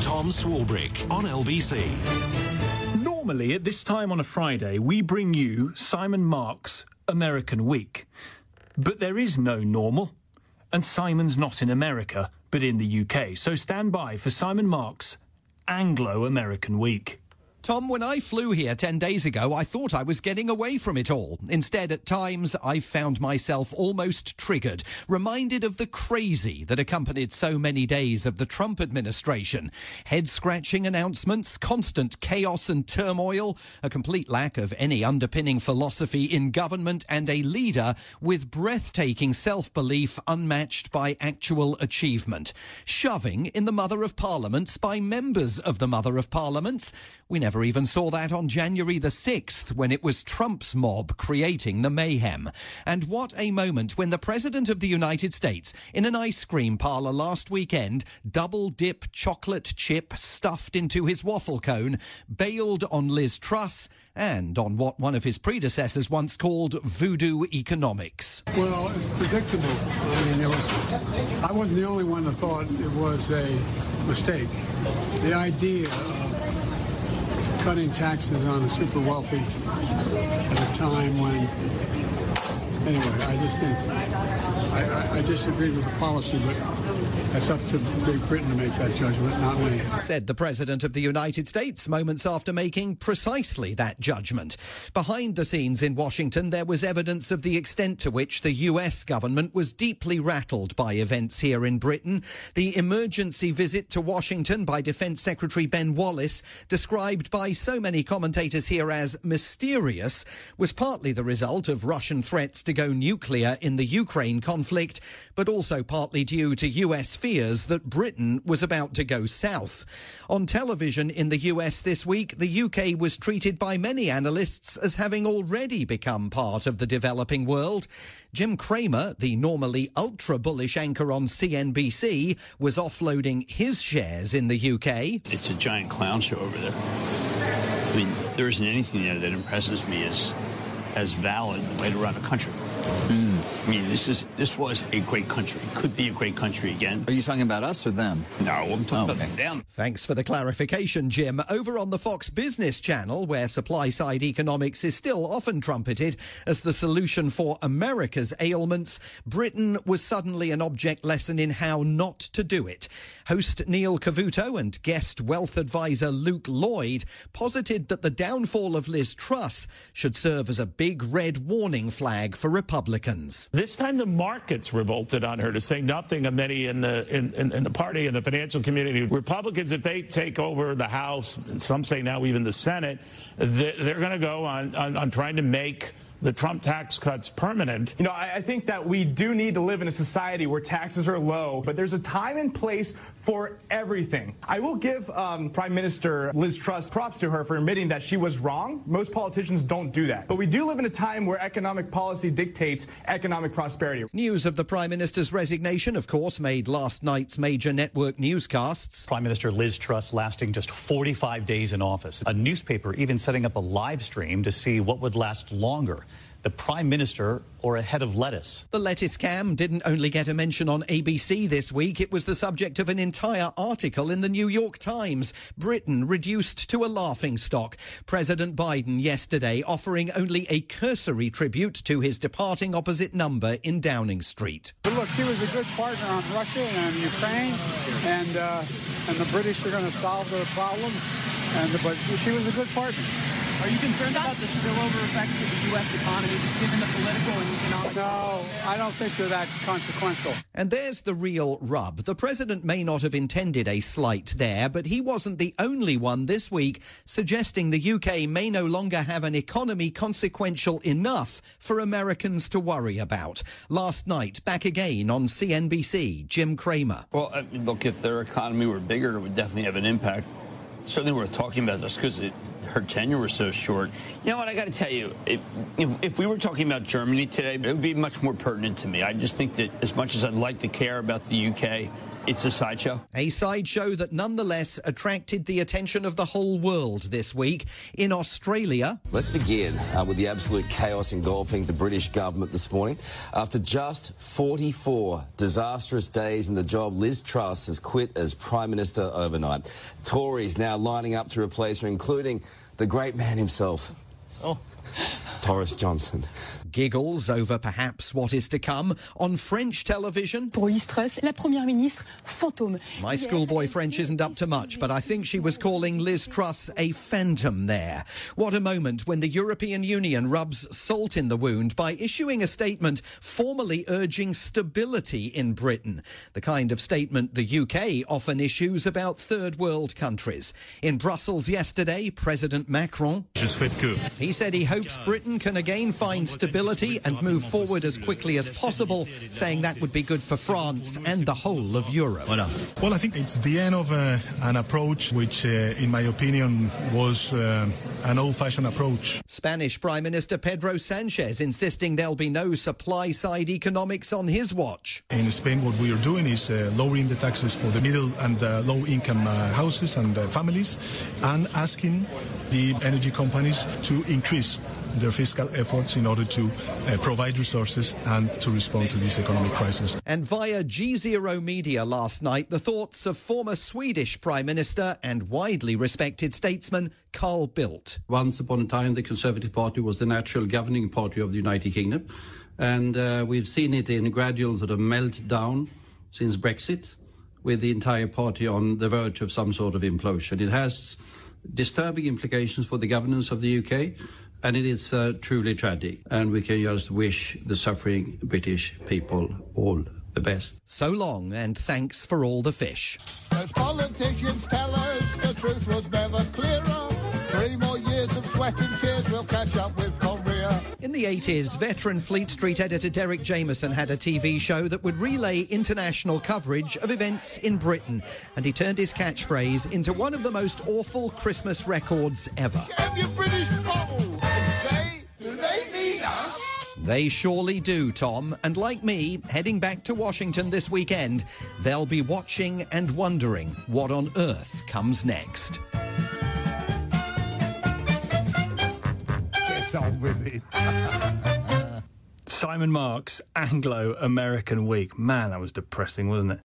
Tom Swarbrick on LBC. Normally, at this time on a Friday, we bring you Simon Marks' American Week. But there is no normal. And Simon's not in America, but in the UK. So stand by for Simon Marks' Anglo American Week. Tom, when I flew here 10 days ago, I thought I was getting away from it all. Instead, at times, I've found myself almost triggered, reminded of the crazy that accompanied so many days of the Trump administration. Head scratching announcements, constant chaos and turmoil, a complete lack of any underpinning philosophy in government, and a leader with breathtaking self belief unmatched by actual achievement. Shoving in the Mother of Parliaments by members of the Mother of Parliaments. We never even saw that on January the 6th when it was Trump's mob creating the mayhem. And what a moment when the President of the United States, in an ice cream parlour last weekend, double dip chocolate chip stuffed into his waffle cone, bailed on Liz Truss and on what one of his predecessors once called voodoo economics. Well, it's predictable. I mean, it was, I wasn't the only one that thought it was a mistake. The idea of cutting taxes on the super wealthy at a time when, anyway, I just think, I, I, with the policy, but that's up to Great Britain to make that judgment, not me. Said the President of the United States moments after making precisely that judgment. Behind the scenes in Washington, there was evidence of the extent to which the US government was deeply rattled by events here in Britain. The emergency visit to Washington by Defense Secretary Ben Wallace, described by so many commentators here as mysterious, was partly the result of Russian threats to go nuclear in the Ukraine conflict, but also partly due to US fears that Britain was about to go south. On television in the US this week, the UK was treated by many analysts as having already become part of the developing world. Jim Cramer, the normally ultra bullish anchor on CNBC, was offloading his shares in the UK. It's a giant clown show over there. I mean, there isn't anything there that impresses me as as valid the way to run a country. Mm. I mean, this is this was a great country. It could be a great country again. Are you talking about us or them? No, I'm talking Oh, okay. about them. Thanks for the clarification, Jim. Over on the Fox Business Channel, where supply side economics is still often trumpeted as the solution for America's ailments, Britain was suddenly an object lesson in how not to do it. Host Neil Cavuto and guest wealth advisor Luke Lloyd posited that the downfall of Liz Truss should serve as a big red warning flag for Republicans. This time the markets revolted on her to say nothing of many in the in, in, in the party and the financial community. Republicans, if they take over the House, some say now even the Senate, they, they're going to go on, on, on trying to make the Trump tax cuts permanent. You know, I, I think that we do need to live in a society where taxes are low, but there's a time and place for everything. I will give um, Prime Minister Liz Truss props to her for admitting that she was wrong. Most politicians don't do that. But we do live in a time where economic policy dictates economic prosperity. News of the Prime Minister's resignation, of course, made last night's major network newscasts. Prime Minister Liz Truss lasting just 45 days in office. A newspaper even setting up a live stream to see what would last longer the Prime Minister or a head of lettuce. The lettuce cam didn't only get a mention on ABC this week, it was the subject of an entire article in the New York Times. Britain reduced to a laughing stock. President Biden yesterday offering only a cursory tribute to his departing opposite number in Downing Street. But look, she was a good partner on Russia and on Ukraine, and uh, and the British are going to solve the problem. And but she was a good partner. Are you concerned about the spillover effects of the U.S. economy, given the political and economic? No, I don't think they're that consequential. And there's the real rub. The president may not have intended a slight there, but he wasn't the only one this week suggesting the UK may no longer have an economy consequential enough for Americans to worry about. Last night, back again on CNBC, Jim Cramer. Well, I mean, look, if their economy were bigger, it would definitely have an impact. Certainly worth talking about just because her tenure was so short. You know what? I got to tell you, if, if, if we were talking about Germany today, it would be much more pertinent to me. I just think that as much as I'd like to care about the UK, it's a sideshow. A sideshow that nonetheless attracted the attention of the whole world this week. In Australia, Let's begin uh, with the absolute chaos engulfing the British government this morning. After just 44 disastrous days in the job, Liz Truss has quit as Prime Minister overnight. Tories now lining up to replace her, including the great man himself. Oh. Boris Johnson. Giggles over perhaps what is to come on French television. Pour Liz Truss, la première ministre fantôme. My schoolboy French isn't up to much, but I think she was calling Liz Truss a phantom there. What a moment when the European Union rubs salt in the wound by issuing a statement formally urging stability in Britain, the kind of statement the UK often issues about third world countries. In Brussels yesterday, President Macron he said he hopes Britain can again find stability and move forward as quickly as possible, saying that would be good for France and the whole of Europe. Well, I think it's the end of uh, an approach which, uh, in my opinion, was uh, an old fashioned approach. Spanish Prime Minister Pedro Sanchez insisting there'll be no supply side economics on his watch. In Spain, what we are doing is uh, lowering the taxes for the middle and uh, low income uh, houses and uh, families and asking the energy companies to increase their fiscal efforts in order to uh, provide resources and to respond to this economic crisis. And via G Zero Media last night, the thoughts of former Swedish Prime Minister and widely respected statesman Carl Bildt. Once upon a time, the Conservative Party was the natural governing party of the United Kingdom, and uh, we've seen it in gradual sort of meltdown since Brexit, with the entire party on the verge of some sort of implosion. It has disturbing implications for the governance of the UK, and it is uh, truly tragic. And we can just wish the suffering British people all the best. So long, and thanks for all the fish. As politicians tell us, the truth was never clearer. Three more years of sweat and tears will catch up with Korea. In the 80s, veteran Fleet Street editor Derek Jameson had a TV show that would relay international coverage of events in Britain, and he turned his catchphrase into one of the most awful Christmas records ever. They surely do, Tom. And like me, heading back to Washington this weekend, they'll be watching and wondering what on earth comes next. Get on with it. Simon Marks, Anglo American Week. Man, that was depressing, wasn't it?